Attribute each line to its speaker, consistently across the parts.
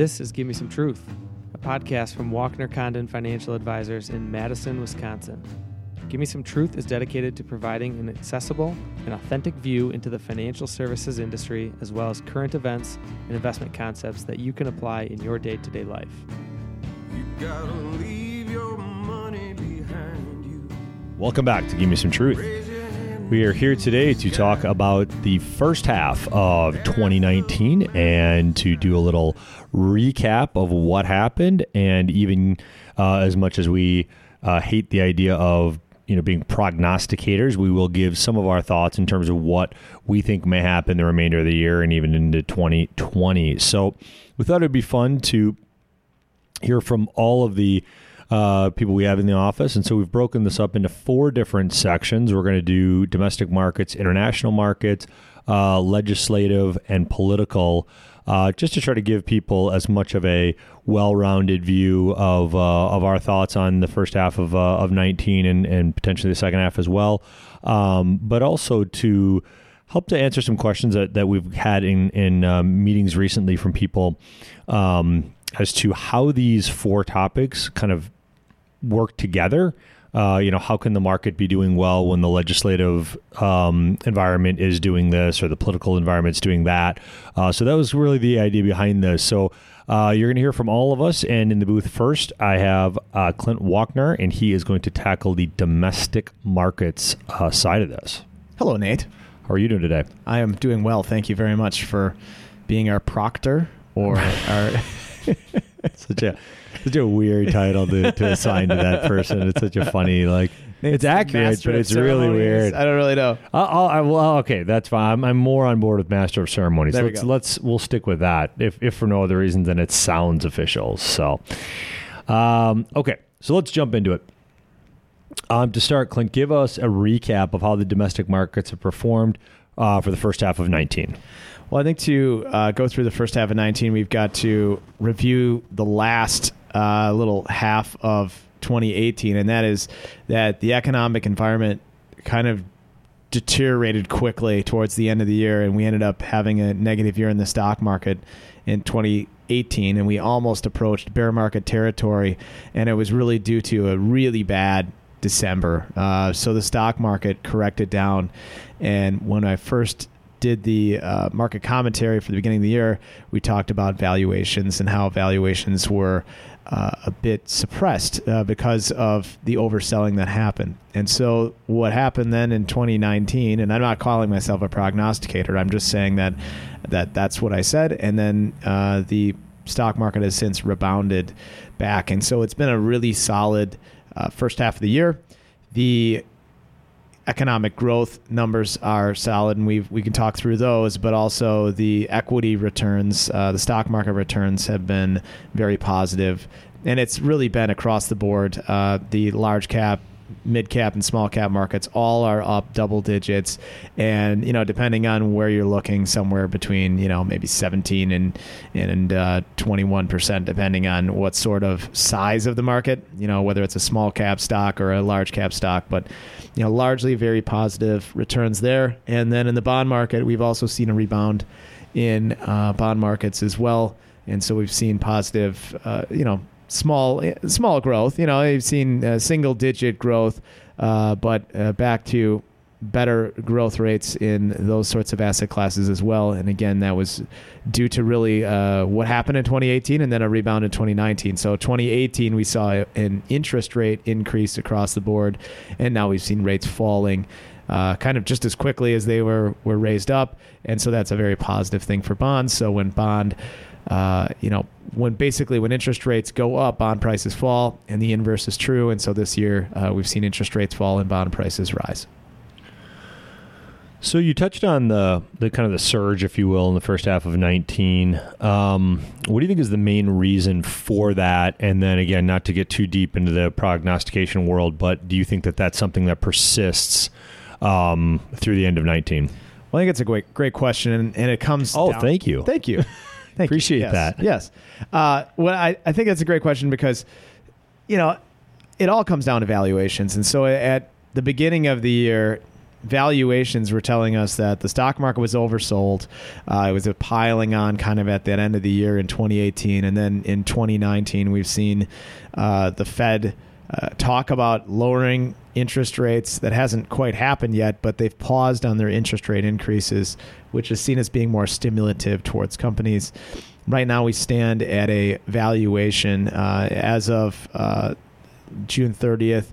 Speaker 1: This is Give Me Some Truth, a podcast from Walkner Condon Financial Advisors in Madison, Wisconsin. Give Me Some Truth is dedicated to providing an accessible and authentic view into the financial services industry, as well as current events and investment concepts that you can apply in your day to day life.
Speaker 2: Welcome back to Give Me Some Truth. We are here today to talk about the first half of 2019 and to do a little recap of what happened, and even uh, as much as we uh, hate the idea of you know being prognosticators, we will give some of our thoughts in terms of what we think may happen the remainder of the year and even into 2020. So we thought it'd be fun to hear from all of the uh, people we have in the office. And so we've broken this up into four different sections. We're going to do domestic markets, international markets, uh, legislative, and political. Uh, just to try to give people as much of a well-rounded view of uh, of our thoughts on the first half of uh, of 19 and, and potentially the second half as well, um, but also to help to answer some questions that, that we've had in in um, meetings recently from people um, as to how these four topics kind of work together. Uh, you know, how can the market be doing well when the legislative um, environment is doing this or the political environment is doing that? Uh, so that was really the idea behind this. So uh, you're going to hear from all of us. And in the booth first, I have uh, Clint Walkner, and he is going to tackle the domestic markets uh, side of this.
Speaker 3: Hello, Nate.
Speaker 2: How are you doing today?
Speaker 3: I am doing well. Thank you very much for being our proctor or our.
Speaker 2: such a such a weird title to, to assign to that person. It's such a funny like. It's, accurate, but it's really weird.
Speaker 3: I don't really know.
Speaker 2: I'll, I'll, I, well, okay, that's fine. I'm, I'm, more on board with Master of Ceremonies.
Speaker 3: There
Speaker 2: let's
Speaker 3: we go.
Speaker 2: let's we'll stick with that. If if for no other reason than it sounds official. So, um, okay, so let's jump into it. Um, to start, Clint, give us a recap of how the domestic markets have performed uh, for the first half of 19.
Speaker 3: Well, I think to uh, go through the first half of 19, we've got to review the last uh, little half of 2018, and that is that the economic environment kind of deteriorated quickly towards the end of the year, and we ended up having a negative year in the stock market in 2018, and we almost approached bear market territory, and it was really due to a really bad December. Uh, so the stock market corrected down, and when I first did the uh, market commentary for the beginning of the year, we talked about valuations and how valuations were uh, a bit suppressed uh, because of the overselling that happened. And so, what happened then in 2019, and I'm not calling myself a prognosticator, I'm just saying that that that's what I said. And then uh, the stock market has since rebounded back, and so it's been a really solid uh, first half of the year. The economic growth numbers are solid, and we we can talk through those. But also the equity returns, uh, the stock market returns have been very positive, and it's really been across the board. Uh, the large cap. Mid cap and small cap markets all are up double digits, and you know depending on where you're looking, somewhere between you know maybe 17 and and uh, 21 percent, depending on what sort of size of the market. You know whether it's a small cap stock or a large cap stock, but you know, largely very positive returns there. And then in the bond market, we've also seen a rebound in uh, bond markets as well. And so we've seen positive, uh, you know, small small growth. You know, you've seen uh, single digit growth, uh, but uh, back to better growth rates in those sorts of asset classes as well. And again, that was due to really uh, what happened in 2018 and then a rebound in 2019. So 2018, we saw an interest rate increase across the board, and now we've seen rates falling. Uh, kind of just as quickly as they were were raised up, and so that's a very positive thing for bonds. So when bond, uh, you know, when basically when interest rates go up, bond prices fall, and the inverse is true. And so this year uh, we've seen interest rates fall and bond prices rise.
Speaker 2: So you touched on the the kind of the surge, if you will, in the first half of 19. Um, what do you think is the main reason for that? And then again, not to get too deep into the prognostication world, but do you think that that's something that persists um, through the end of 19?
Speaker 3: Well, I think it's a great great question, and, and it comes.
Speaker 2: Oh,
Speaker 3: down-
Speaker 2: thank you.
Speaker 3: thank you, thank
Speaker 2: Appreciate
Speaker 3: you. Yes,
Speaker 2: that.
Speaker 3: Yes. Uh, well, I I think that's a great question because, you know, it all comes down to valuations, and so at the beginning of the year, valuations were telling us that the stock market was oversold. Uh, it was a piling on kind of at that end of the year in 2018. And then in 2019, we've seen uh, the Fed uh, talk about lowering interest rates. That hasn't quite happened yet, but they've paused on their interest rate increases, which is seen as being more stimulative towards companies. Right now, we stand at a valuation uh, as of uh, June 30th.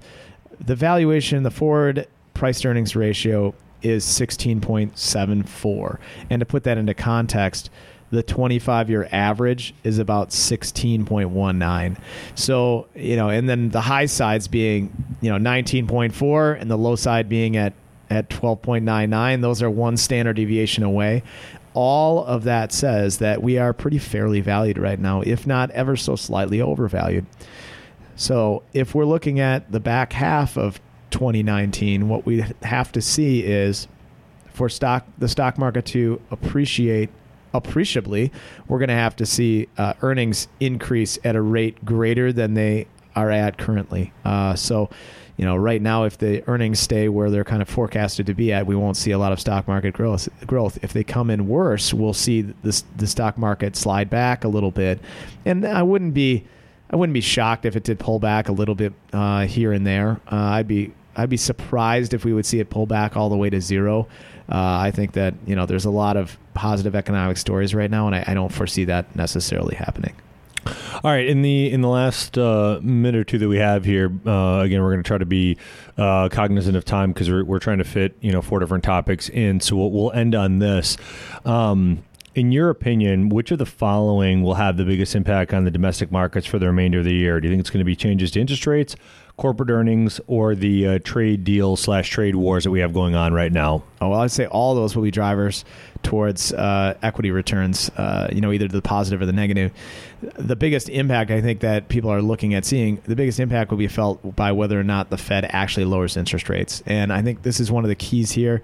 Speaker 3: The valuation, the forward price earnings ratio is 16.74. And to put that into context, the 25 year average is about 16.19. So, you know, and then the high sides being, you know, 19.4 and the low side being at at 12.99. Those are one standard deviation away. All of that says that we are pretty fairly valued right now, if not ever so slightly overvalued. So, if we're looking at the back half of 2019, what we have to see is for stock the stock market to appreciate appreciably, we're going to have to see uh, earnings increase at a rate greater than they are at currently. Uh, so, you know, right now, if the earnings stay where they're kind of forecasted to be at, we won't see a lot of stock market growth. Growth. If they come in worse, we'll see this the stock market slide back a little bit, and I wouldn't be. I wouldn't be shocked if it did pull back a little bit uh, here and there. Uh, I'd be I'd be surprised if we would see it pull back all the way to zero. Uh, I think that you know there's a lot of positive economic stories right now, and I, I don't foresee that necessarily happening.
Speaker 2: All right, in the in the last uh, minute or two that we have here, uh, again, we're going to try to be uh, cognizant of time because we're, we're trying to fit you know four different topics in. So we'll, we'll end on this. Um, in your opinion, which of the following will have the biggest impact on the domestic markets for the remainder of the year? Do you think it's going to be changes to interest rates, corporate earnings, or the uh, trade deal slash trade wars that we have going on right now?
Speaker 3: Oh, well, I'd say all those will be drivers towards uh, equity returns. Uh, you know, either the positive or the negative. The biggest impact I think that people are looking at seeing, the biggest impact will be felt by whether or not the Fed actually lowers interest rates. And I think this is one of the keys here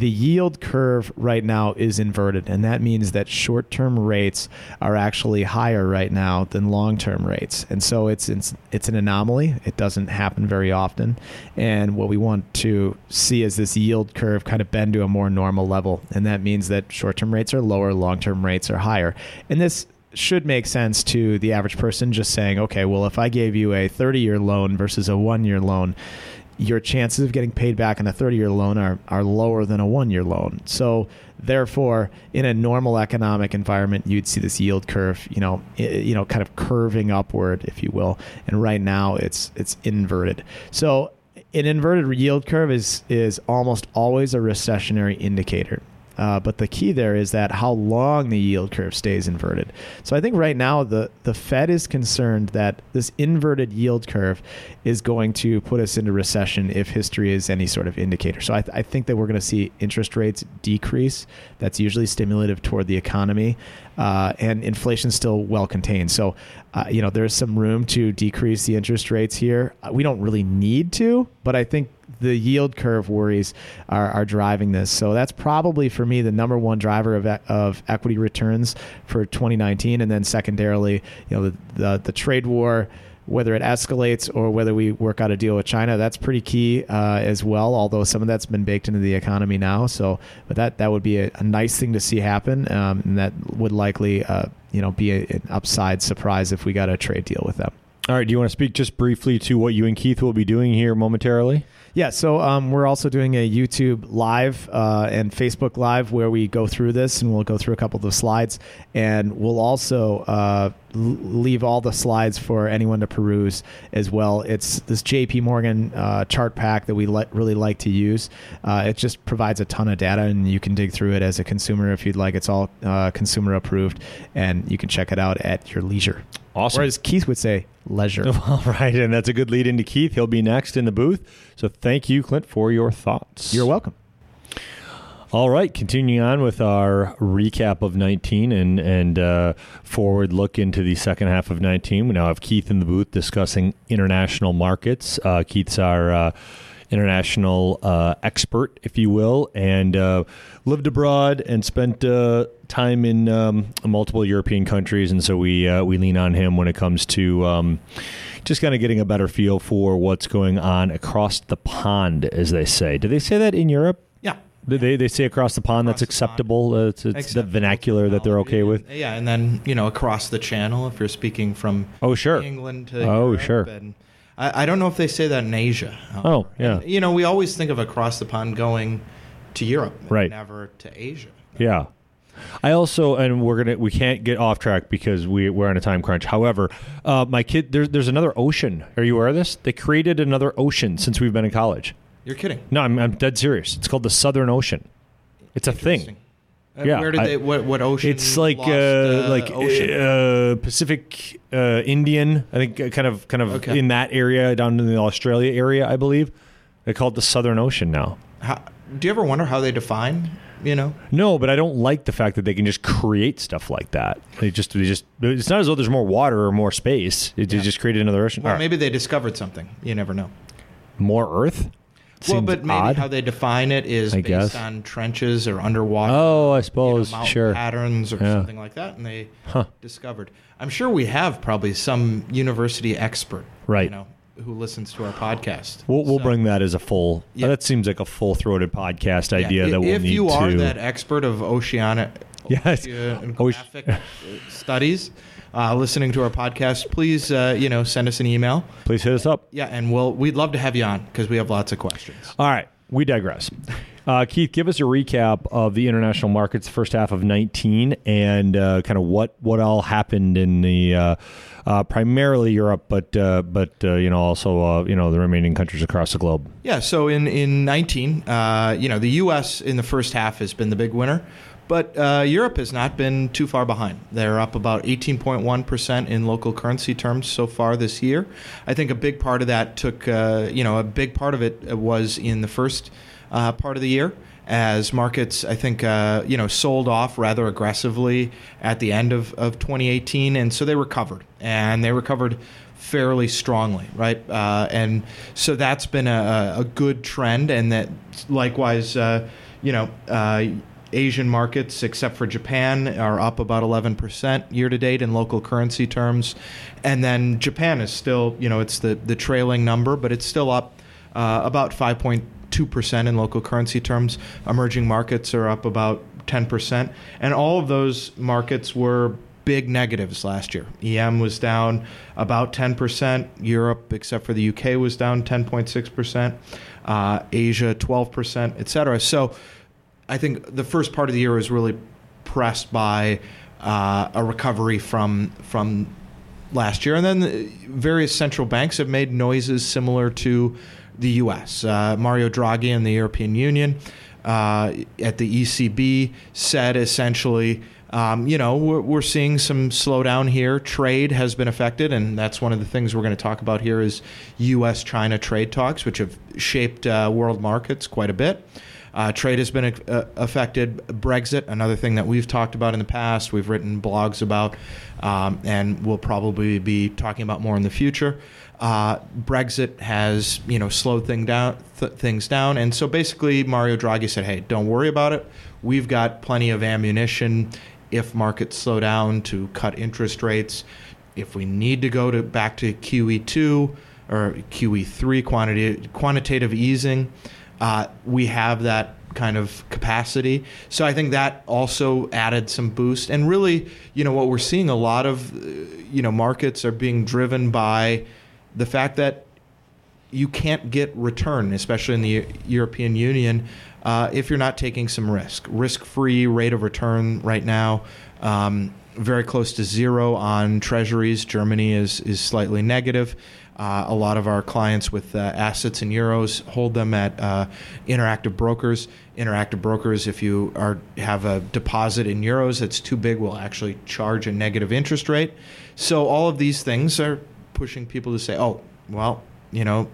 Speaker 3: the yield curve right now is inverted, and that means that short term rates are actually higher right now than long term rates. And so it's, it's, it's an anomaly. It doesn't happen very often. And what we want to see is this yield curve kind of bend to a more normal level. And that means that short term rates are lower, long term rates are higher. And this should make sense to the average person just saying, okay, well, if I gave you a 30 year loan versus a one year loan, your chances of getting paid back on a 30 year loan are, are lower than a one year loan. So, therefore, in a normal economic environment, you'd see this yield curve, you know, you know, kind of curving upward, if you will. And right now, it's it's inverted. So, an inverted yield curve is is almost always a recessionary indicator. Uh, but the key there is that how long the yield curve stays inverted. So I think right now the, the Fed is concerned that this inverted yield curve is going to put us into recession if history is any sort of indicator. So I, th- I think that we're going to see interest rates decrease. That's usually stimulative toward the economy. Uh, and inflation still well contained. So, uh, you know, there's some room to decrease the interest rates here. Uh, we don't really need to, but I think the yield curve worries are, are driving this. So that's probably for me the number one driver of, of equity returns for 2019. And then secondarily, you know, the, the, the trade war whether it escalates or whether we work out a deal with China, that's pretty key uh, as well. Although some of that's been baked into the economy now, so but that that would be a, a nice thing to see happen, um, and that would likely uh, you know be a, an upside surprise if we got a trade deal with them.
Speaker 2: All right. Do you want to speak just briefly to what you and Keith will be doing here momentarily?
Speaker 3: Yeah, so um, we're also doing a YouTube live uh, and Facebook live where we go through this and we'll go through a couple of the slides. And we'll also uh, leave all the slides for anyone to peruse as well. It's this JP Morgan uh, chart pack that we le- really like to use. Uh, it just provides a ton of data and you can dig through it as a consumer if you'd like. It's all uh, consumer approved and you can check it out at your leisure.
Speaker 2: Awesome.
Speaker 3: Or as Keith would say, leisure.
Speaker 2: All right, and that's a good lead into Keith. He'll be next in the booth. So thank you, Clint, for your thoughts.
Speaker 3: You're welcome.
Speaker 2: All right, continuing on with our recap of 19 and and uh, forward look into the second half of 19. We now have Keith in the booth discussing international markets. Uh, Keith's our uh, international uh, expert, if you will, and uh, lived abroad and spent uh, time in um, multiple European countries, and so we uh, we lean on him when it comes to. Um, just kind of getting a better feel for what's going on across the pond, as they say. Do they say that in Europe?
Speaker 4: Yeah.
Speaker 2: They, they say across the pond
Speaker 4: Across
Speaker 2: that's
Speaker 4: pond.
Speaker 2: acceptable. Uh, it's it's the vernacular that they're okay with.
Speaker 4: Yeah, and then you know across the channel if you're speaking from
Speaker 2: Oh, sure.
Speaker 4: England to
Speaker 2: Oh,
Speaker 4: Europe,
Speaker 2: sure.
Speaker 4: And I, I don't know if they say that in Asia.
Speaker 2: Oh, yeah.
Speaker 4: And, you know, we always think of across the pond going to Europe,
Speaker 2: Right.
Speaker 4: Never to Asia.
Speaker 2: Yeah. I also, and we're gonna, we can't get off track because we we're on a time crunch. However, uh, my kid, there's there's another ocean. Are you aware of this? They created another ocean since we've been in college.
Speaker 4: You're kidding.
Speaker 2: No, I'm, I'm dead serious. It's called the Southern Ocean. It's a thing.
Speaker 4: Uh,
Speaker 2: Yeah,
Speaker 4: Where did
Speaker 2: I-
Speaker 4: they? What, what ocean?
Speaker 2: It's like
Speaker 4: lost,
Speaker 2: uh, like
Speaker 4: ocean.
Speaker 2: uh, Pacific uh, Indian. I think uh, kind of kind of
Speaker 4: Okay.
Speaker 2: in that area down in the Australia area, I believe. They call it the Southern Ocean now.
Speaker 4: How, do you ever wonder how they define? You know,
Speaker 2: No, but I don't like the fact that they can just create stuff like that. They just, they just. It's not as though there's more water or more space. It, They
Speaker 4: Yeah.
Speaker 2: just created another ocean.
Speaker 4: well,
Speaker 2: right.
Speaker 4: maybe they discovered something. You never know.
Speaker 2: more Earth.
Speaker 4: Well, but maybe
Speaker 2: odd.
Speaker 4: how they define it is
Speaker 2: I
Speaker 4: based
Speaker 2: guess.
Speaker 4: on trenches or underwater.
Speaker 2: Oh, I
Speaker 4: you know,
Speaker 2: suppose. sure.
Speaker 4: patterns or
Speaker 2: Yeah.
Speaker 4: something like that, and they
Speaker 2: Huh.
Speaker 4: discovered. I'm sure we have probably some university expert,
Speaker 2: Right.
Speaker 4: You know, who listens to our podcast.
Speaker 2: We'll, we'll
Speaker 4: So,
Speaker 2: bring that as a full.
Speaker 4: Yeah.
Speaker 2: That seems like a full-throated podcast idea
Speaker 4: i-
Speaker 2: that we'll
Speaker 4: if
Speaker 2: need
Speaker 4: you
Speaker 2: to.
Speaker 4: are that expert of oceanic
Speaker 2: Yes.
Speaker 4: oceanographic uh, studies, uh, listening to our podcast, please, uh, you know, send us an email.
Speaker 2: Please hit us up.
Speaker 4: Yeah, and we'll we'd love to have you on because we have lots of questions.
Speaker 2: All right, we digress. Uh, Keith, give us a recap of the international markets first half of 19 and uh, kind of what, what all happened in the uh, uh, primarily Europe, but uh, but uh, you know also uh, you know the remaining countries across the globe.
Speaker 4: Yeah, so in in 19, uh, you know, the U.S. in the first half has been the big winner, but uh, Europe has not been too far behind. They're up about 18.1 percent in local currency terms so far this year. I think a big part of that took, uh, you know, a big part of it was in the first uh, part of the year. As markets, I think, uh, you know, sold off rather aggressively at the end of, of 2018, and so they recovered, and they recovered fairly strongly, right? Uh, and so that's been a, a good trend, and that likewise, uh, you know, uh, Asian markets, except for Japan, are up about 11% year to date in local currency terms. And then Japan is still, you know, it's the, the trailing number, but it's still up uh, about 5.2% in local currency terms. Emerging markets are up about 10%. And all of those markets were big negatives last year. EM was down about 10%. Europe, except for the UK, was down 10.6%. Uh, Asia, 12%, et cetera. So I think the first part of the year was really pressed by uh, a recovery from from last year, and then the various central banks have made noises similar to the U.S. Uh, Mario Draghi and the European Union uh, at the ECB said essentially. Um, you know, we're, we're seeing some slowdown here. Trade has been affected, and that's one of the things we're going to talk about here is U.S.-China trade talks, which have shaped uh, world markets quite a bit. Uh, trade has been uh, affected. Brexit, another thing that we've talked about in the past, we've written blogs about, um, and we'll probably be talking about more in the future. Uh, Brexit has, you know, slowed thing down, th- things down, and so basically, Mario Draghi said, "Hey, don't worry about it. We've got plenty of ammunition if markets slow down to cut interest rates. If we need to go to back to QE two or QE three, quantitative easing." Uh, we have that kind of capacity. So I think that also added some boost. And really, you know, what we're seeing a lot of, uh, you know, markets are being driven by the fact that you can't get return, especially in the European Union, uh, if you're not taking some risk. Risk-free rate of return right now. Um, very close to zero on treasuries. Germany is is slightly negative. Uh, a lot of our clients with uh, assets in euros hold them at uh, interactive brokers. Interactive brokers, if you are have a deposit in euros that's too big, will actually charge a negative interest rate. So all of these things are pushing people to say, "Oh, well, you know,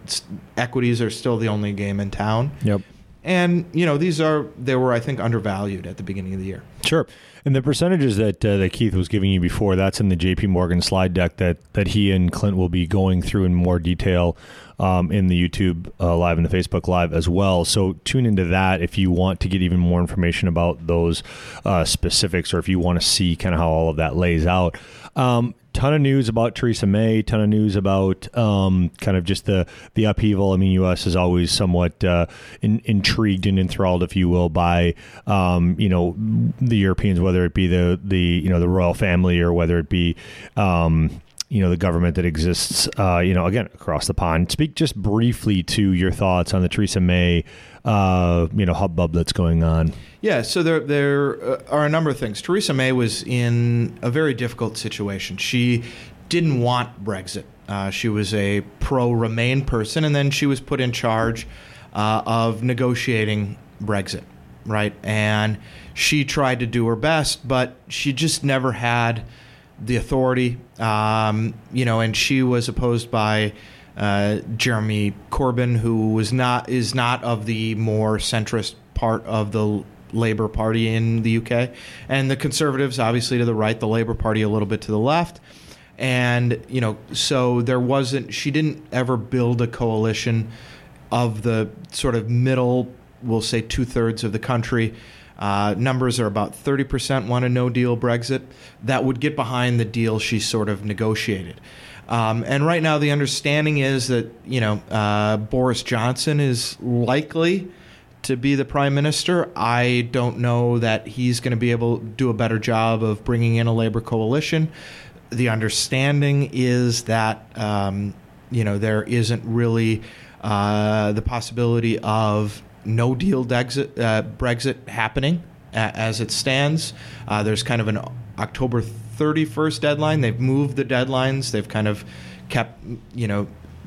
Speaker 4: equities are still the only game in town."
Speaker 2: Yep.
Speaker 4: And you know, these are they were I think undervalued at the beginning of the year.
Speaker 2: Sure. And the percentages that uh, that Keith was giving you before, that's in the J.P. Morgan slide deck that that he and Clint will be going through in more detail um, in the YouTube uh, live and the Facebook live as well. So tune into that if you want to get even more information about those uh, specifics, or if you want to see kind of how all of that lays out. Um, ton of news about Theresa May, ton of news about um, kind of just the the upheaval. I mean, U.S. is always somewhat uh, in, intrigued and enthralled, if you will, by um, you know the Europeans, whether it be the the you know the royal family or whether it be um, you know the government that exists uh, you know again across the pond. Speak just briefly to your thoughts on the Theresa May uh, you know hubbub that's going on.
Speaker 4: Yeah so there there uh, are a number of things. Theresa May was in a very difficult situation. She didn't want Brexit. Uh, she was a pro remain person and then she was put in charge uh, of negotiating Brexit right? And she tried to do her best but she just never had the authority, um, you know, and she was opposed by uh, Jeremy Corbyn, who was not is not of the more centrist part of the Labour Party in the UK, and the Conservatives obviously to the right, the Labour Party a little bit to the left, and you know, so there wasn't she didn't ever build a coalition of the sort of middle, we'll say two thirds of the country uh, numbers are about 30% want a no deal Brexit. That would get behind the deal she sort of negotiated. Um, and right now, the understanding is that you know uh, Boris Johnson is likely to be the prime minister. I don't know that he's going to be able to do a better job of bringing in a labor coalition. The understanding is that um, you know there isn't really uh, the possibility of no deal Dexit, uh, Brexit happening as it stands. Uh, there's kind of an October 31st deadline. They've moved the deadlines. They've kind of kept, you know,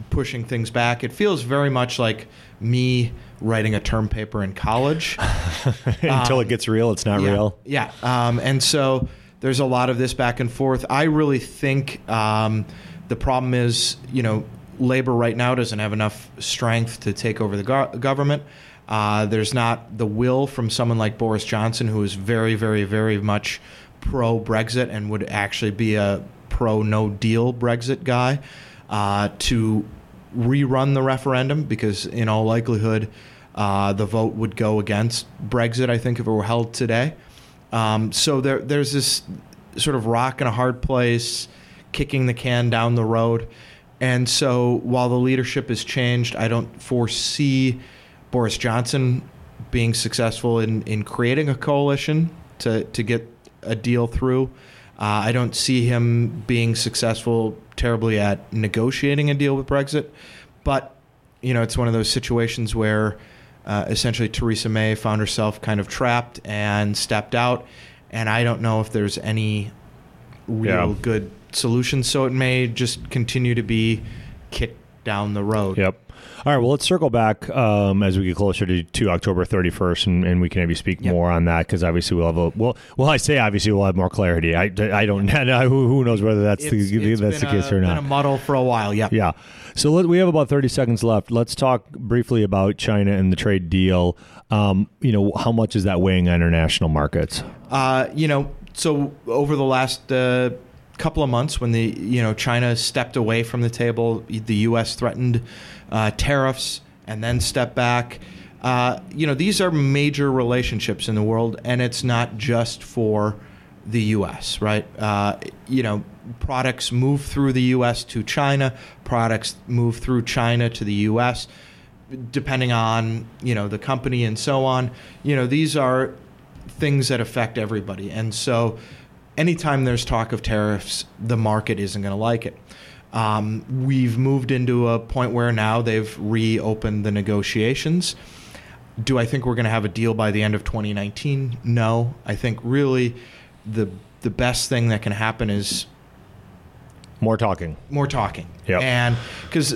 Speaker 4: pushing things back. It feels very much like me writing a term paper in college.
Speaker 2: Until um, it gets real, it's not
Speaker 4: yeah,
Speaker 2: real.
Speaker 4: Yeah. Um, and so there's a lot of this back and forth. I really think um, the problem is, you know, labor right now doesn't have enough strength to take over the go- government. Uh, there's not the will from someone like Boris Johnson, who is very, very, very much pro Brexit and would actually be a pro no deal Brexit guy, uh, to rerun the referendum because, in all likelihood, uh, the vote would go against Brexit, I think, if it were held today. Um, so there, there's this sort of rock in a hard place, kicking the can down the road. And so while the leadership has changed, I don't foresee Boris Johnson being successful in, in creating a coalition to, to get a deal through. Uh, I don't see him being successful terribly at negotiating a deal with Brexit. But, you know, it's one of those situations where uh, essentially Theresa May found herself kind of trapped and stepped out. And I don't know if there's any real yeah. good solution. So it may just continue to be kicked down the road.
Speaker 2: Yep. All right. Well, let's circle back um, as we get closer to, to October 31st, and, and, we can maybe speak yep. more on that because obviously we'll have a well. Well, I say obviously we'll have more clarity. I, I don't. who, who knows whether that's it's, the it's that's the case
Speaker 4: a,
Speaker 2: or not.
Speaker 4: Been a muddle for a while. Yeah.
Speaker 2: Yeah. So let, we have about 30 seconds left. Let's talk briefly about China and the trade deal. Um, you know, how much is that weighing on international markets?
Speaker 4: Uh, you know, so over the last. Uh, couple of months when the you know China stepped away from the table, the U.S. threatened uh, tariffs and then stepped back. Uh, you know these are major relationships in the world, and it's not just for the U.S. Right? Uh, you know products move through the U.S. to China, products move through China to the U.S. Depending on you know the company and so on, you know these are things that affect everybody, and so anytime there's talk of tariffs, the market isn't going to like it. Um, we've moved into a point where now they've reopened the negotiations. Do I think we're going to have a deal by the end of 2019? No. I think really the the best thing that can happen is
Speaker 2: more talking.
Speaker 4: More talking.
Speaker 2: Yeah.
Speaker 4: And because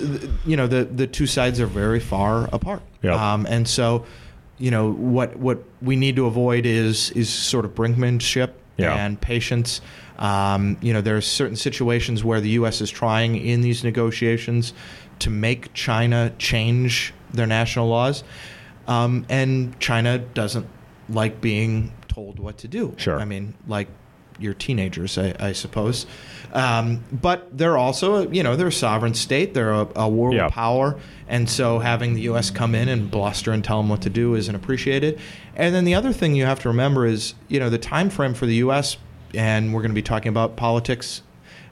Speaker 4: you know the the two sides are very far apart.
Speaker 2: Yeah.
Speaker 4: Um, and so, you know what what we need to avoid is is sort of brinkmanship
Speaker 2: yeah.
Speaker 4: and patience. Um, you know, there are certain situations where the U.S. is trying in these negotiations to make China change their national laws. um, and China doesn't like being told what to do.
Speaker 2: Sure.
Speaker 4: I mean, like your teenagers, I, I suppose. Um, but they're also, you know, they're a sovereign state. They're a, a world
Speaker 2: Yeah.
Speaker 4: power, and so having the U.S. come in and bluster and tell them what to do isn't appreciated. And then the other thing you have to remember is, you know, the time frame for the U.S. and we're going to be talking about politics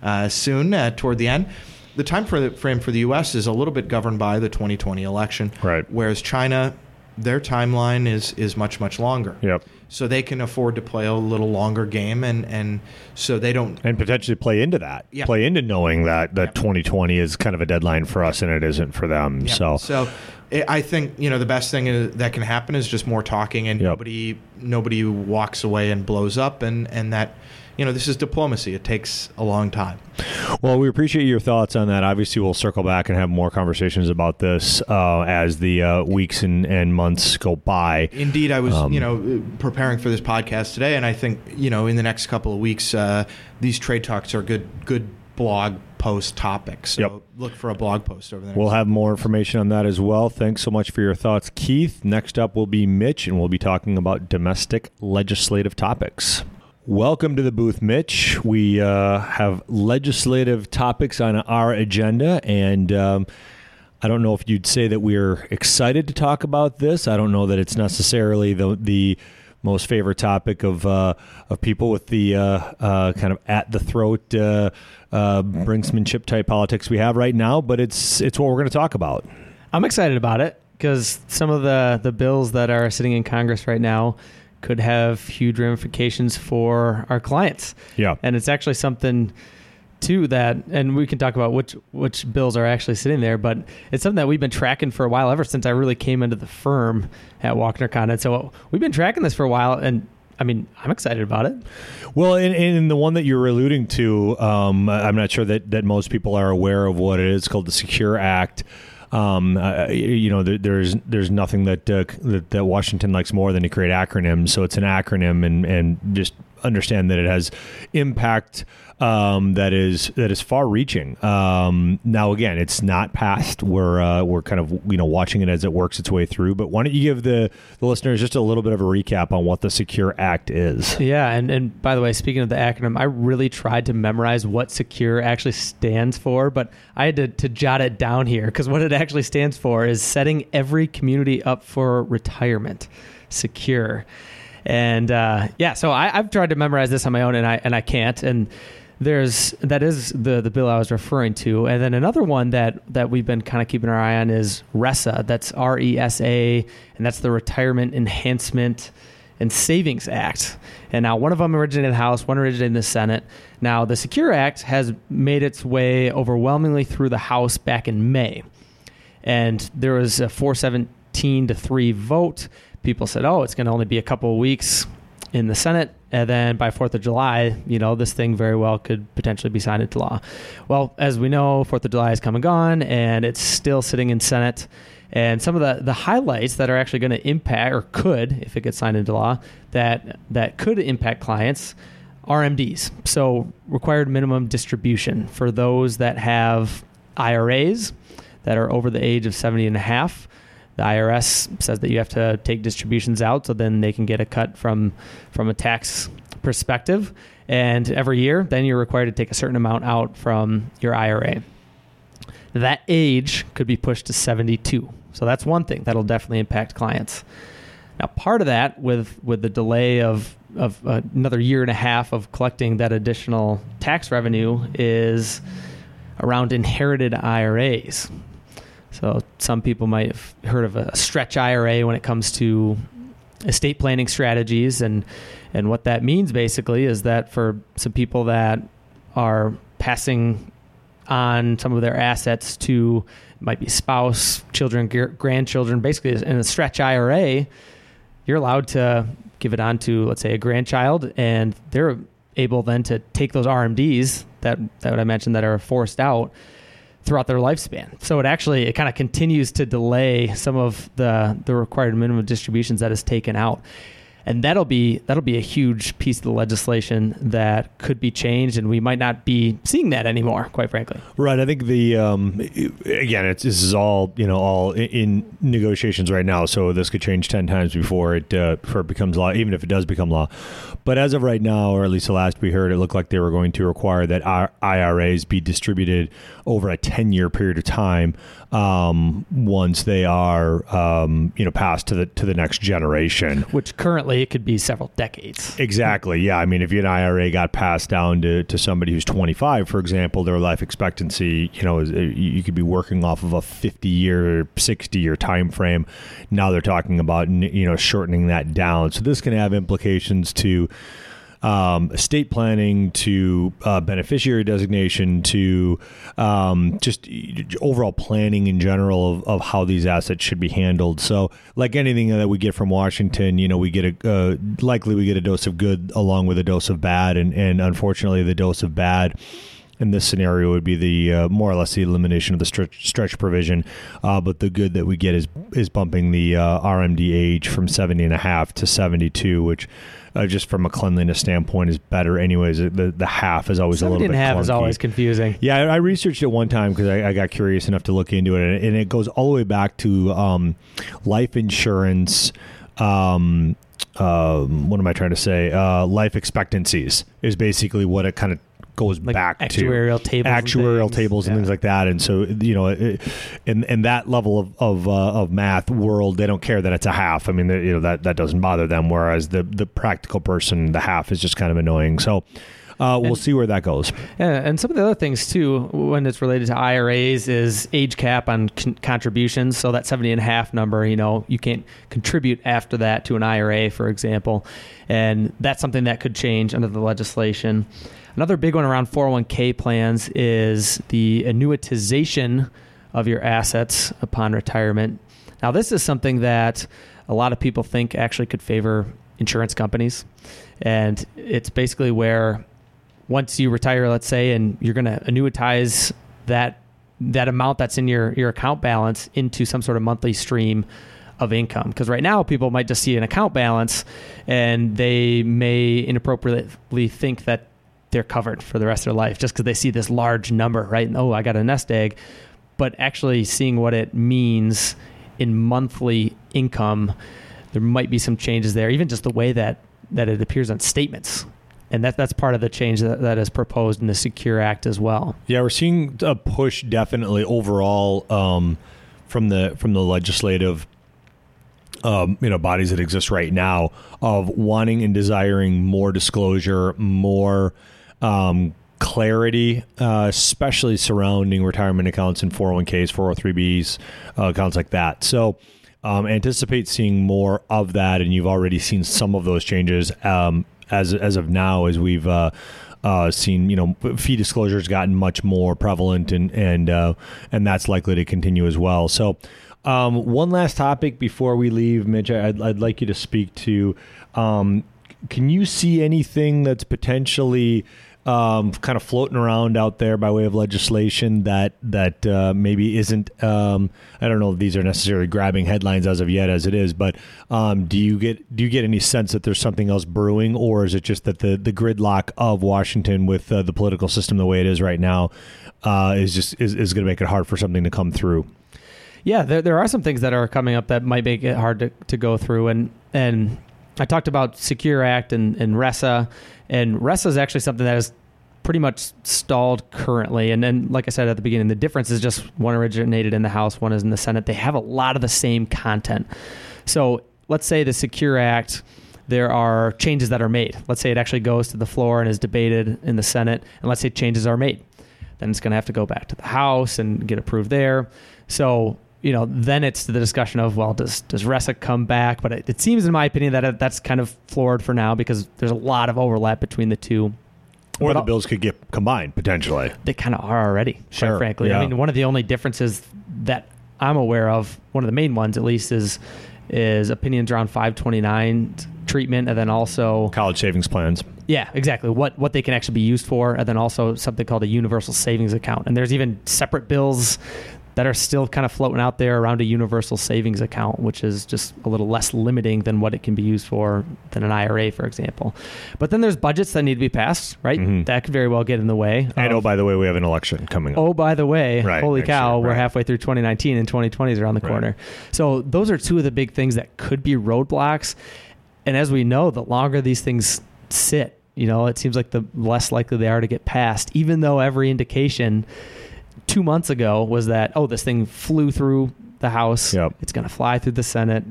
Speaker 4: uh, soon uh, toward the end. The time for the frame for the U.S. is a little bit governed by the 2020 election,
Speaker 2: Right.
Speaker 4: Whereas China, their timeline is is much much longer.
Speaker 2: Yep.
Speaker 4: So they can afford to play a little longer game, and and so they don't.
Speaker 2: And potentially play into that.
Speaker 4: Yeah.
Speaker 2: Play into knowing that that
Speaker 4: Yep.
Speaker 2: 2020 is kind of a deadline for us and it isn't for them.
Speaker 4: Yeah.
Speaker 2: So
Speaker 4: so I I think you know the best thing is, that can happen is just more talking, and
Speaker 2: Yep.
Speaker 4: nobody nobody walks away and blows up, and and that you know this is diplomacy. It takes a long time.
Speaker 2: Well, we appreciate your thoughts on that. Obviously, we'll circle back and have more conversations about this uh, as the uh, weeks and, and months go by.
Speaker 4: Indeed, I was
Speaker 2: Um,
Speaker 4: you know preparing for this podcast today, and I think you know in the next couple of weeks, uh, these trade talks are good good blog post topics. So
Speaker 2: Yep.
Speaker 4: look for a blog post over there.
Speaker 2: We'll have more information on that as well. Thanks so much for your thoughts, Keith. Next up will be Mitch, and we'll be talking about domestic legislative topics. Welcome to the booth, Mitch. We uh, have legislative topics on our agenda, and um, I don't know if you'd say that we're excited to talk about this. I don't know that it's necessarily the the most favorite topic of uh, of people with the uh, uh, kind of at the throat uh, uh, brinksmanship type politics we have right now, but it's it's what we're going to talk about.
Speaker 1: I'm excited about it because some of the the bills that are sitting in Congress right now could have huge ramifications for our clients.
Speaker 2: Yeah.
Speaker 1: and it's actually something too that and we can talk about which which bills are actually sitting there but it's something that we've been tracking for a while ever since i really came into the firm at walkner condon so we've been tracking this for a while and i mean i'm excited about it
Speaker 2: Well, and, and the one that you're alluding to, um, I'm not sure that, that most people are aware of what it is called the Secure Act. Um, uh, you know, there, there's there's nothing that, uh, that that Washington likes more than to create acronyms. So it's an acronym, and and just understand that it has impact um, that is that is far-reaching. Um, now, again, it's not passed. We're uh, we're kind of you know watching it as it works its way through. But why don't you give the the listeners just a little bit of a recap on what the Secure Act is?
Speaker 1: yeah and and by the way speaking of the acronym i really tried to memorize what secure actually stands for but i had to, to jot it down here because what it actually stands for is setting every community up for retirement secure and uh, yeah so I, i've tried to memorize this on my own and i and i can't and there's that is the the bill I was referring to, and then another one that that we've been kind of keeping our eye on is RESA. That's R E S A, and that's the Retirement Enhancement and Savings Act. And now one of them originated in the House, one originated in the Senate. Now the Secure Act has made its way overwhelmingly through the House back in May, and there was a 417 to three vote. People said, "Oh, it's going to only be a couple of weeks." In the Senate, and then by Fourth of July, you know, this thing very well could potentially be signed into law. Well, as we know, Fourth of July has come and gone, and it's still sitting in Senate. And some of the, the highlights that are actually going to impact, or could, if it gets signed into law, that that could impact clients, RMDs. So required minimum distribution for those that have IRAs that are over the age of 70 and a half the IRS says that you have to take distributions out so then they can get a cut from from a tax perspective. And every year then you're required to take a certain amount out from your IRA that age could be pushed to 72 so that's one thing that'll definitely impact clients. Now part of that with with the delay of of uh, another year and a half of collecting that additional tax revenue is around inherited IRAs so some people might have heard of a stretch IRA when it comes to estate planning strategies, and and what that means basically is that for some people that are passing on some of their assets to might be spouse, children, grandchildren, basically in a stretch IRA, you're allowed to give it on to let's say a grandchild, and they're able then to take those RMDs that that I mentioned that are forced out throughout their lifespan. So it actually it kind of continues to delay some of the the required minimum distributions that is taken out. and that'll be that'll be a huge piece of the legislation that could be changed, and we might not be seeing that anymore. Quite frankly,
Speaker 2: Right. I think the um, again, it's this is all you know all in, negotiations right now. So this could change ten times before it uh, before it becomes law, even if it does become law. But as of right now, or at least the last we heard, it looked like they were going to require that IRAs be distributed over a ten year period of time um, once they are um, you know passed to the to the next generation.
Speaker 1: which currently it could be several decades.
Speaker 2: Exactly. Yeah. I mean, if an IRA got passed down to, to somebody who's 25, for example, their life expectancy, you know, is, uh, you you could be working off of a 50 year, 60 year time frame. Now they're talking about, you know, shortening that down. So this can have implications to um, estate planning to uh, beneficiary designation to um, just overall planning in general of, of how these assets should be handled. So, like anything that we get from Washington, you know, we get a uh, likely we get a dose of good along with a dose of bad, and and unfortunately, the dose of bad in this scenario would be the uh, more or less the elimination of the stretch, stretch provision. Uh, but the good that we get is is bumping the uh, RMD age from 70 and a half to 72, which uh, just from a cleanliness standpoint is better. Anyways, the the half is always a little bit
Speaker 1: half is always confusing.
Speaker 2: Yeah, I I researched it one time because I, I got curious enough to look into it, and it goes all the way back to um, life insurance. Um, um, what am I trying to say? Uh, life expectancies is basically what it kind of goes
Speaker 1: Like
Speaker 2: back to
Speaker 1: actuarial tables and
Speaker 2: actuarial
Speaker 1: things.
Speaker 2: tables and
Speaker 1: Yeah.
Speaker 2: things like that. And so you know, it, in in that level of of, uh, of math world, they don't care that it's a half. I mean, they- you know that that doesn't bother them. Whereas the the practical person, the half is just kind of annoying. So. Uh, we'll
Speaker 1: And-
Speaker 2: see where that goes.
Speaker 1: Yeah, and some of the other things too, when it's related to IRAs, is age cap on con- contributions. So that 70 and a half number, you know, you can't contribute after that to an IRA, for example. And that's something that could change under the legislation. Another big one around 401k plans is the annuitization of your assets upon retirement. Now, this is something that a lot of people think actually could favor insurance companies. And it's basically where once you retire, let's say, and you're going to annuitize that that amount that's in your your account balance into some sort of monthly stream of income. Because right now, people might just see an account balance, and they may inappropriately think that they're covered for the rest of their life just because they see this large number, right? And, oh, I got a nest egg. But actually seeing what it means in monthly income, there might be some changes there. Even just the way that that it appears on statements and that that's part of the change that, that is proposed in the Secure Act as well.
Speaker 2: Yeah, we're seeing a push definitely overall um, from the from the legislative um, you know bodies that exist right now of wanting and desiring more disclosure, more um, clarity, uh, especially surrounding retirement accounts and 401ks, 403bs, uh, accounts like that. So. Um, anticipate seeing more of that, and you've already seen some of those changes um, as as of now, as we've uh, uh, seen. You know, fee disclosure has gotten much more prevalent, and and uh, and that's likely to continue as well. So, um, one last topic before we leave, Mitch, I'd, I'd like you to speak to. Um, can you see anything that's potentially um, kind of floating around out there by way of legislation that that uh, maybe isn't? Um, I don't know if these are necessarily grabbing headlines as of yet, as it is. But um, do you get do you get any sense that there's something else brewing, or is it just that the the gridlock of Washington with uh, the political system the way it is right now uh, is just is, is going to make it hard for something to come through?
Speaker 1: Yeah, there, there are some things that are coming up that might make it hard to, to go through. And and I talked about Secure Act and, and RESA. And RESA is actually something that is pretty much stalled currently. And then, like I said at the beginning, the difference is just one originated in the House, one is in the Senate. They have a lot of the same content. So let's say the Secure Act, there are changes that are made. Let's say it actually goes to the floor and is debated in the Senate, and let's say changes are made. Then it's going to have to go back to the House and get approved there. So you know, then it's the discussion of well, does does RESA come back? But it, it seems, in my opinion, that it, that's kind of floored for now because there's a lot of overlap between the two.
Speaker 2: Or
Speaker 1: But
Speaker 2: the
Speaker 1: I'll-
Speaker 2: bills could get combined potentially.
Speaker 1: They kind of are already, quite
Speaker 2: Sure,
Speaker 1: frankly.
Speaker 2: yeah.
Speaker 1: I mean, one of the only differences that I'm aware of, one of the main ones at least, is is opinions around 529 treatment, and then also
Speaker 2: College savings plans.
Speaker 1: yeah, exactly. What what they can actually be used for, and then also something called a universal savings account. And there's even separate bills that are still kind of floating out there around a universal savings account, which is just a little less limiting than what it can be used for than an IRA, for example. But then there's budgets that need to be passed, right?
Speaker 2: Mhm.
Speaker 1: That could very well get in the way.
Speaker 2: And
Speaker 1: of-
Speaker 2: oh, by the way, we have an election coming up.
Speaker 1: Oh, by the way,
Speaker 2: Right,
Speaker 1: holy cow,
Speaker 2: year,
Speaker 1: we're halfway through 2019 and 2020 is around the
Speaker 2: Right.
Speaker 1: corner. So those are two of the big things that could be roadblocks. And as we know, the longer these things sit, you know, it seems like the less likely they are to get passed, even though every indication two months ago was that, oh, this thing flew through the House.
Speaker 2: Yep.
Speaker 1: It's going to fly through the Senate.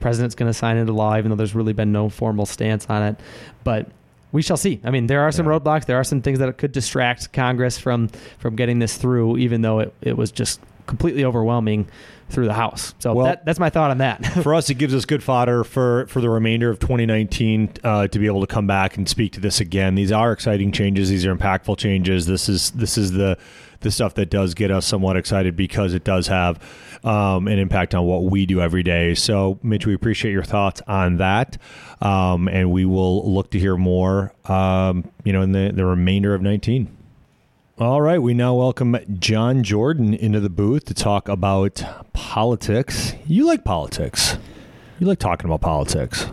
Speaker 1: President's going to sign into law, even though there's really been no formal stance on it. But we shall see. I mean, there are some
Speaker 2: Yeah.
Speaker 1: roadblocks. There are some things that could distract Congress from from getting this through, even though it, it was just completely overwhelming through the House. So
Speaker 2: Well-
Speaker 1: that, that's my thought on that.
Speaker 2: for us, it gives us good fodder for for the remainder of 2019 uh, to be able to come back and speak to this again. These are exciting changes. These are impactful changes. This is this is the the stuff that does get us somewhat excited because it does have um, an impact on what we do every day. So, Mitch, we appreciate your thoughts on that, um, and we will look to hear more. Um, you know, in the the remainder of 19. All right, we now welcome John Jordan into the booth to talk about politics. You like politics. You like talking about politics.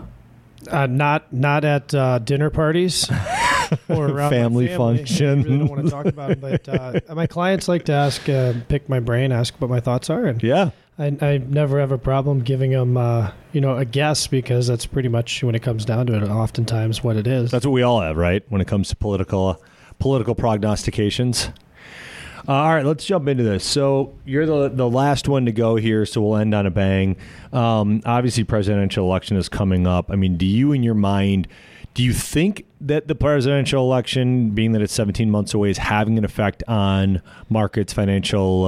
Speaker 5: Uh, not not at uh, dinner parties or around
Speaker 2: Family
Speaker 5: family.
Speaker 2: function.
Speaker 5: I really don't want to talk about it, but uh, my clients like to ask, uh, pick my brain, ask what my thoughts are, and
Speaker 2: Yeah.
Speaker 5: I, I never have a problem giving them, uh, you know, a guess because that's pretty much when it comes down to it, oftentimes what it is.
Speaker 2: That's what we all have, right? When it comes to political political prognostications. Uh, all right, let's jump into this. So you're the the last one to go here, so we'll end on a bang. Um, obviously, presidential election is coming up. I mean, do you, in your mind, do you think that the presidential election, being that it's 17 months away, is having an effect on markets, financial,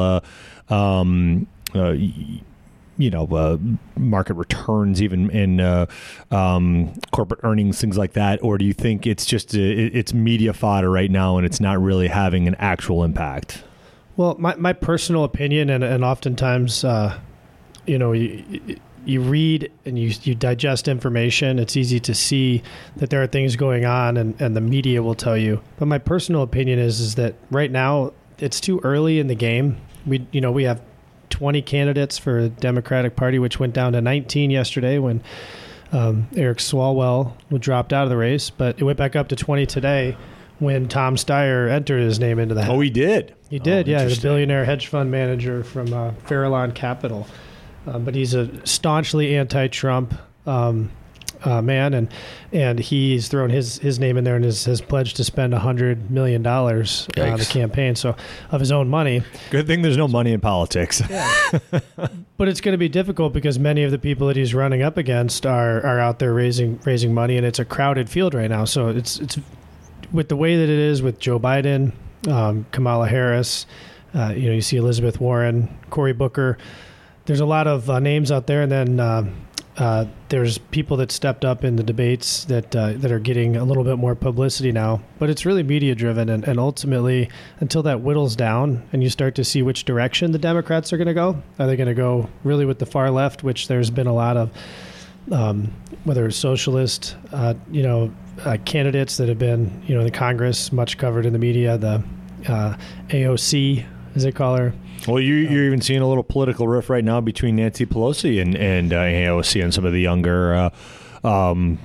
Speaker 2: uh, um, uh, you know, uh, market returns, even in uh, um, corporate earnings, things like that, or do you think it's just a, it's media fodder right now and it's not really having an actual impact?
Speaker 5: Well, my, my personal opinion, and, and oftentimes, uh, you know, you, read and you, you digest information. It's easy to see that there are things going on, and, and the media will tell you. But my personal opinion is is that right now it's too early in the game. We you know we have 20 candidates for the Democratic Party, which went down to 19 yesterday when um, Eric Swalwell dropped out of the race, but it went back up to 20 today when Tom Steyer entered his name into the hat.
Speaker 2: Oh, he did.
Speaker 5: He did,
Speaker 2: Oh,
Speaker 5: yeah. The
Speaker 2: interesting.
Speaker 5: billionaire hedge fund manager from uh, Farallon Capital, um, but he's a staunchly anti-Trump um, uh, man, and and he's thrown his his name in there and has, has pledged to spend hundred million dollars on the campaign, so of his own money.
Speaker 2: Good thing there's no money in politics. Yeah.
Speaker 5: But it's going to be difficult because many of the people that he's running up against are are out there raising raising money, and it's a crowded field right now. So it's it's with the way that it is with Joe Biden, um, Kamala Harris. Uh, you know, you see Elizabeth Warren, Cory Booker. There's a lot of uh, names out there, and then uh, uh, there's people that stepped up in the debates that uh, that are getting a little bit more publicity now. But it's really media driven, and, and ultimately, until that whittles down and you start to see which direction the Democrats are going to go, are they going to go really with the far left, which there's been a lot of, um, whether it's socialist, uh, you know, uh, candidates that have been, you know, in the Congress, much covered in the media, the AOC, as they call her.
Speaker 2: Well, you, you're even seeing a little political rift right now between Nancy Pelosi and and uh, AOC and some of the younger, uh, um,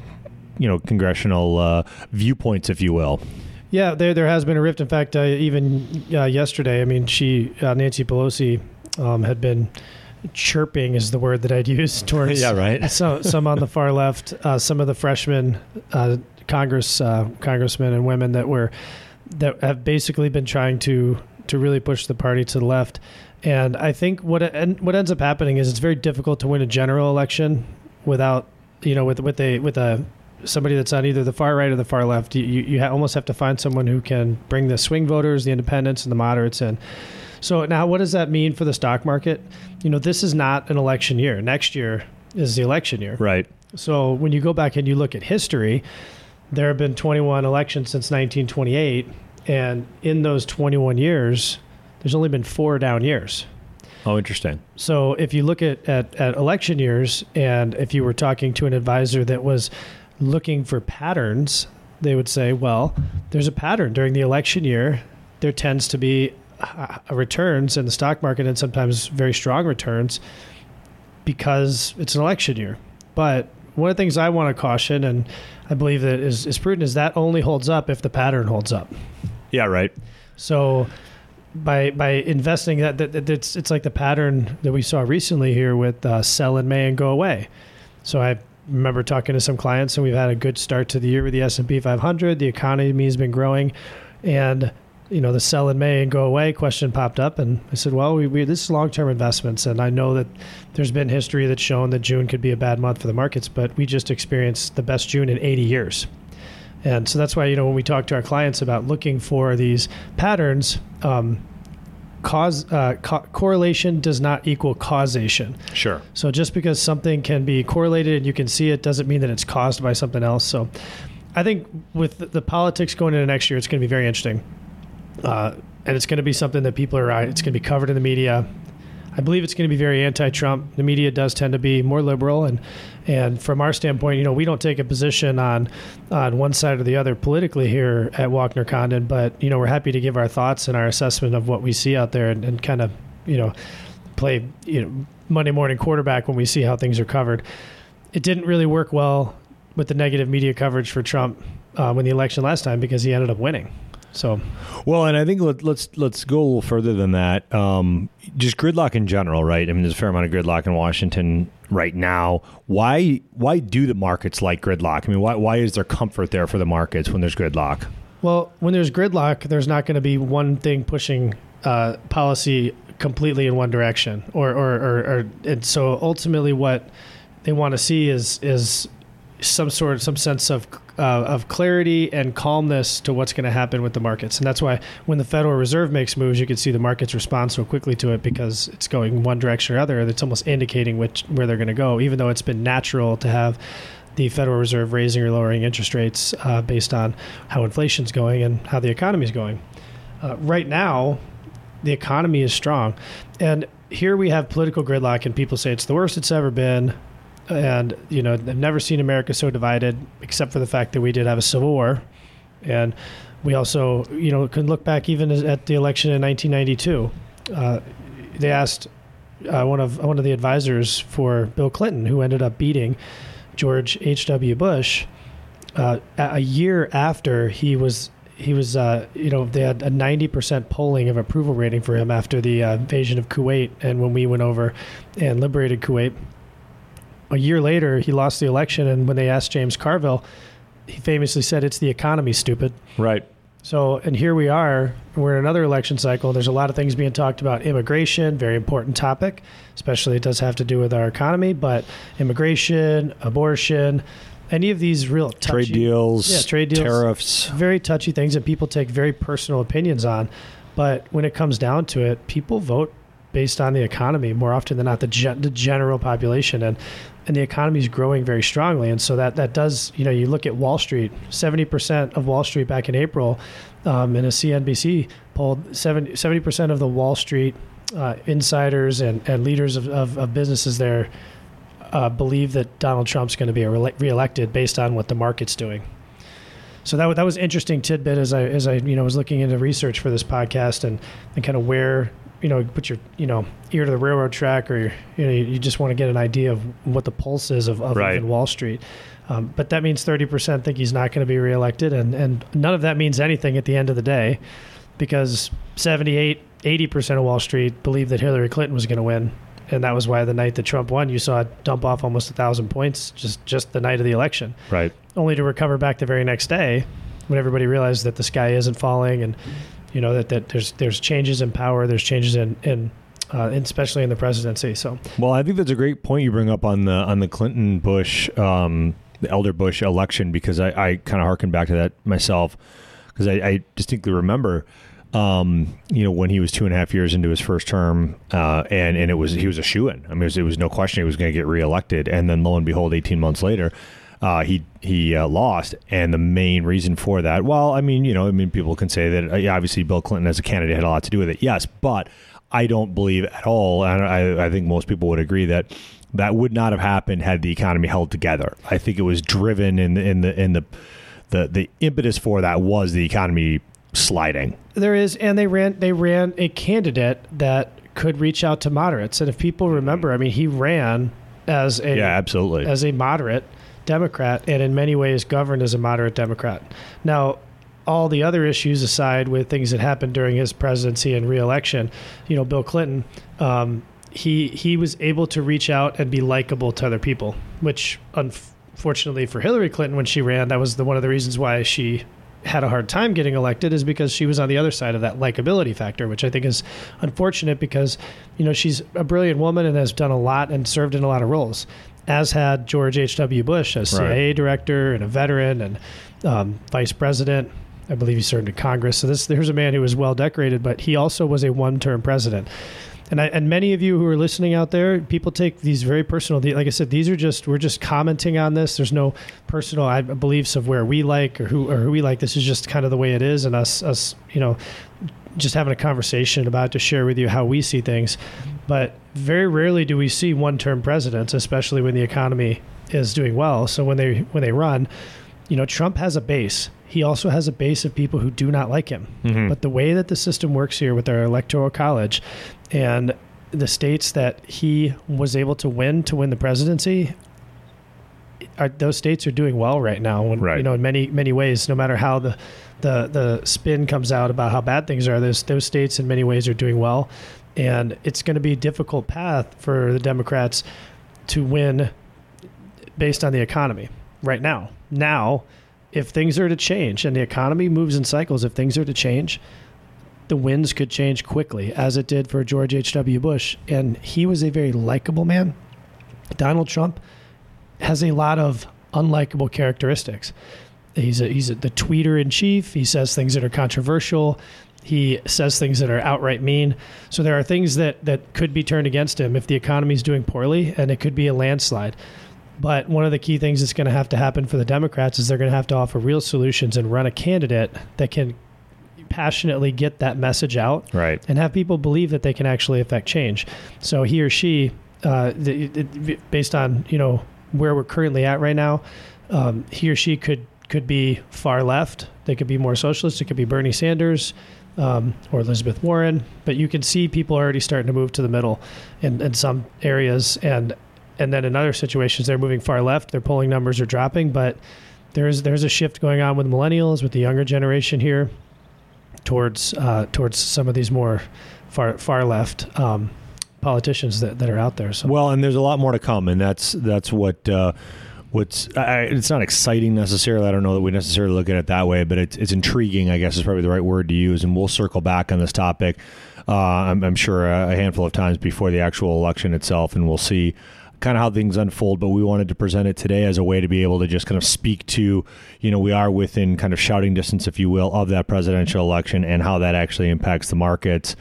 Speaker 2: you know, congressional uh, viewpoints, if you will.
Speaker 5: Yeah, there there has been a rift. In fact, uh, even uh, yesterday, I mean, she uh, Nancy Pelosi um, had been chirping is the word that I'd use towards
Speaker 2: Yeah, right.
Speaker 5: so, some on the far left, uh, some of the freshmen uh, Congress uh, congressmen and women that were that have basically been trying to to really push the party to the left. And I think what and what ends up happening is it's very difficult to win a general election without you know with with a with a somebody that's on either the far right or the far left. You you, you ha- almost have to find someone who can bring the swing voters, the independents, and the moderates in. So now, what does that mean for the stock market? You know, this is not an election year. Next year is the election year.
Speaker 2: Right.
Speaker 5: So when you go back and you look at history, there have been 21 elections since 1928, and in those 21 years, there's only been four down years.
Speaker 2: Oh, interesting.
Speaker 5: So if you look at, at, at election years, and if you were talking to an advisor that was looking for patterns, they would say, well, there's a pattern during the election year. There tends to be uh, returns in the stock market and sometimes very strong returns because it's an election year. But one of the things I want to caution, and I believe that is, is prudent, is that only holds up if the pattern holds up.
Speaker 2: Yeah, right.
Speaker 5: So by by investing that, that, that it's it's like the pattern that we saw recently here with uh, sell in May and go away. So I remember talking to some clients, and we've had a good start to the year with the S and P 500. The economy has been growing, and you know the sell in May and go away question popped up, and I said, well, we, we this is long term investments, and I know that there's been history that's shown that June could be a bad month for the markets, but we just experienced the best June in 80 years. And so that's why, you know, when we talk to our clients about looking for these patterns, um, cause uh, co- correlation does not equal causation.
Speaker 2: Sure.
Speaker 5: So just because something can be correlated and you can see it doesn't mean that it's caused by something else. So I think with the, the politics going into next year, it's going to be very interesting. Uh, and it's going to be something that people are, it's going to be covered in the media. I believe it's going to be very anti-Trump. The media does tend to be more liberal, and and from our standpoint, you know, we don't take a position on on one side or the other politically here at Walkner Condon, but you know, we're happy to give our thoughts and our assessment of what we see out there, and, and kind of you know play you know Monday morning quarterback when we see how things are covered. It didn't really work well with the negative media coverage for Trump uh, when the election last time because he ended up winning. So,
Speaker 2: well, and I think let, let's, let's go a little further than that. Um, just gridlock in general, right? I mean, there's a fair amount of gridlock in Washington right now. Why why do the markets like gridlock? I mean, why why is there comfort there for the markets when there's gridlock?
Speaker 5: Well, when there's gridlock, there's not going to be one thing pushing uh, policy completely in one direction, or, or, or, or and so ultimately, what they want to see is is some sort of some sense of uh, of clarity and calmness to what's going to happen with the markets. And that's why when the Federal Reserve makes moves, you can see the markets respond so quickly to it because it's going one direction or other. It's almost indicating which where they're going to go, even though it's been natural to have the Federal Reserve raising or lowering interest rates uh, based on how inflation's going and how the economy is going. Uh, right now, the economy is strong, and here we have political gridlock, and people say it's the worst it's ever been and you know I've never seen America so divided, except for the fact that we did have a civil war, and we also you know can look back even at the election in 1992. Uh, they asked uh, one of one of the advisors for Bill Clinton, who ended up beating George H. W. Bush, uh, a year after he was he was, uh, you know, they had a 90% polling of approval rating for him after the uh, invasion of Kuwait and when we went over and liberated Kuwait a year later, he lost the election, and when they asked James Carville, he famously said, "It's the economy, stupid."
Speaker 2: Right.
Speaker 5: So, and here we are. We're in another election cycle. There's a lot of things being talked about. Immigration, very important topic, especially it does have to do with our economy. But immigration, abortion, any of these real touchy,
Speaker 2: trade deals,
Speaker 5: yeah, trade deals,
Speaker 2: tariffs,
Speaker 5: very touchy things that people take very personal opinions on. But when it comes down to it, people vote based on the economy more often than not, the, gen- the general population. And and the economy is growing very strongly. And so that that does, you know, you look at Wall Street, seventy percent of Wall Street back in April, um, in a CNBC poll, 70 percent of the Wall Street uh, insiders and, and leaders of, of, of businesses there uh, believe that Donald Trump's going to be re- reelected based on what the market's doing. So that that was interesting tidbit as I as I you know was looking into research for this podcast and and kind of where you know put your you know ear to the railroad track or you know you just want to get an idea of what the pulse is of, of
Speaker 2: right.
Speaker 5: Wall Street. Um, but that means 30% think he's not going to be reelected, and, and none of that means anything at the end of the day because 78, 80% of Wall Street believed that Hillary Clinton was going to win. And that was why the night that Trump won, you saw it dump off almost a thousand points just, just the night of the election.
Speaker 2: Right.
Speaker 5: Only to recover back the very next day when everybody realized that the sky isn't falling and you know that, that there's there's changes in power, there's changes in in uh, especially in the presidency. So,
Speaker 2: well, I think that's a great point you bring up on the on the Clinton Bush, um, the elder Bush election because I, I kind of harken back to that myself because I, I, distinctly remember, um, you know, when he was two and a half years into his first term, uh, and and it was he was a shoe in. I mean, it was, it was no question he was going to get reelected, and then lo and behold, eighteen months later, uh, he he uh, lost, and the main reason for that, well, I mean, you know, I mean, people can say that uh, obviously Bill Clinton as a candidate had a lot to do with it, yes, but I don't believe at all, and I, I think most people would agree that that would not have happened had the economy held together. I think it was driven in the in the in the the, the impetus for that was the economy sliding.
Speaker 5: There is, and they ran they ran a candidate that could reach out to moderates. And if people remember, I mean, he ran as a
Speaker 2: Yeah, absolutely.
Speaker 5: as a moderate Democrat, and in many ways governed as a moderate Democrat. Now, all the other issues aside, with things that happened during his presidency and reelection, you know, Bill Clinton, um, he he was able to reach out and be likable to other people, which unfortunately for Hillary Clinton when she ran, that was the one of the reasons why she had a hard time getting elected is because she was on the other side of that likability factor, which I think is unfortunate because, you know, she's a brilliant woman and has done a lot and served in a lot of roles, as had George H.W. Bush as CIA
Speaker 2: Right.
Speaker 5: director and a veteran and um, vice president. I believe he served in Congress. So this here's a man who was well decorated, but he also was a one-term president. And I, and many of you who are listening out there, people take these very personal. Like I said, these are just we're just commenting on this. There's no personal I, beliefs of where we like or who or who we like. This is just kind of the way it is, and us us you know just having a conversation about to share with you how we see things. But very rarely do we see one-term presidents, especially when the economy is doing well. So when they when they run, you know, Trump has a base. He also has a base of people who do not like him. Mm-hmm. But the way that the system works here with our electoral college and the states that he was able to win to win the presidency are those states are doing well right now when,
Speaker 2: Right.
Speaker 5: you know in many many ways no matter how the the the spin comes out about how bad things are those those states in many ways are doing well and it's going to be a difficult path for the democrats to win based on the economy right now now if things are to change and the economy moves in cycles if things are to change the winds could change quickly, as it did for George H.W. Bush. And he was a very likable man. Donald Trump has a lot of unlikable characteristics. He's a, he's a, the tweeter in chief. He says things that are controversial. He says things that are outright mean. So there are things that, that could be turned against him if the economy is doing poorly, and it could be a landslide. But one of the key things that's going to have to happen for the Democrats is they're going to have to offer real solutions and run a candidate that can passionately get that message out
Speaker 2: Right.
Speaker 5: and have people believe that they can actually affect change. So he or she, uh, based on you know where we're currently at right now, um, he or she could could be far left. They could be more socialist. It could be Bernie Sanders. Um, or Elizabeth Warren, but you can see people are already starting to move to the middle in, in some areas, and and then in other situations they're moving far left. Their polling numbers are dropping, but there's there's a shift going on with millennials, with the younger generation here, towards uh, towards some of these more far far left um, politicians that, that are out there. So
Speaker 2: Well, and there's a lot more to come, and that's that's what uh, what's I, it's not exciting necessarily. I don't know that we necessarily look at it that way, but it's it's intriguing. I guess is probably the right word to use, and we'll circle back on this topic. Uh, I'm, I'm sure a, a handful of times before the actual election itself, and we'll see kind of how things unfold, but we wanted to present it today as a way to be able to just kind of speak to, you know, we are within kind of shouting distance, if you will, of that presidential election and how that actually impacts the markets.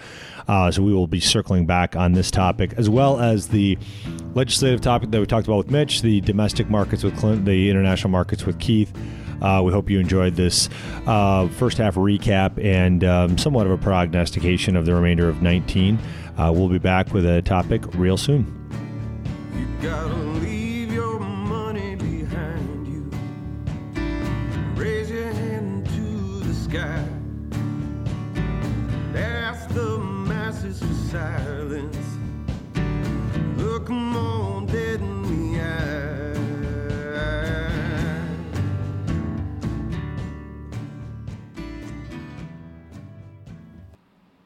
Speaker 2: Uh, so we will be circling back on this topic as well as the legislative topic that we talked about with Mitch, the domestic markets with Clint, the international markets with Keith. Uh, we hope you enjoyed this uh, first half recap and um, somewhat of a prognostication of the remainder of 19. Uh, we'll be back with a topic real soon.
Speaker 6: Gotta leave your money behind you. Raise your hand to the sky. Ask the masses for silence. Look 'em all dead in the eye.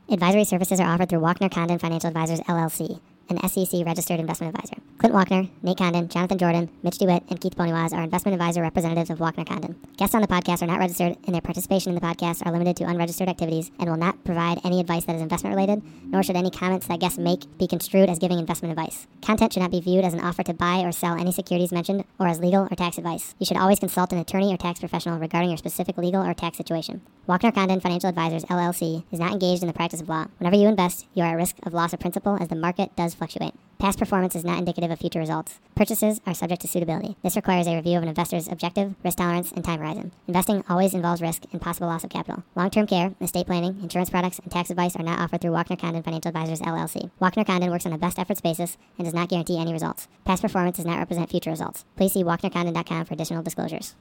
Speaker 7: Advisory services are offered through Walkner Condon Financial Advisors LLC, an SEC registered investment advisor. Clint Walkner, Nate Condon, Jonathan Jordan, Mitch DeWitt, and Keith Bonywaz are investment advisor representatives of Walkner Condon. Guests on the podcast are not registered, and their participation in the podcast are limited to unregistered activities and will not provide any advice that is investment related, nor should any comments that guests make be construed as giving investment advice. Content should not be viewed as an offer to buy or sell any securities mentioned or as legal or tax advice. You should always consult an attorney or tax professional regarding your specific legal or tax situation. Walkner Condon Financial Advisors LLC is not engaged in the practice of law. Whenever you invest, you are at risk of loss of principal as the market does fluctuate. Past performance is not indicative of future results. Purchases are subject to suitability. This requires a review of an investor's objective, risk tolerance, and time horizon. Investing always involves risk and possible loss of capital. Long-term care, estate planning, insurance products, and tax advice are not offered through Walkner Condon Financial Advisors LLC. Walkner Condon works on a best efforts basis and does not guarantee any results. Past performance does not represent future results. Please see walknercondon.com for additional disclosures.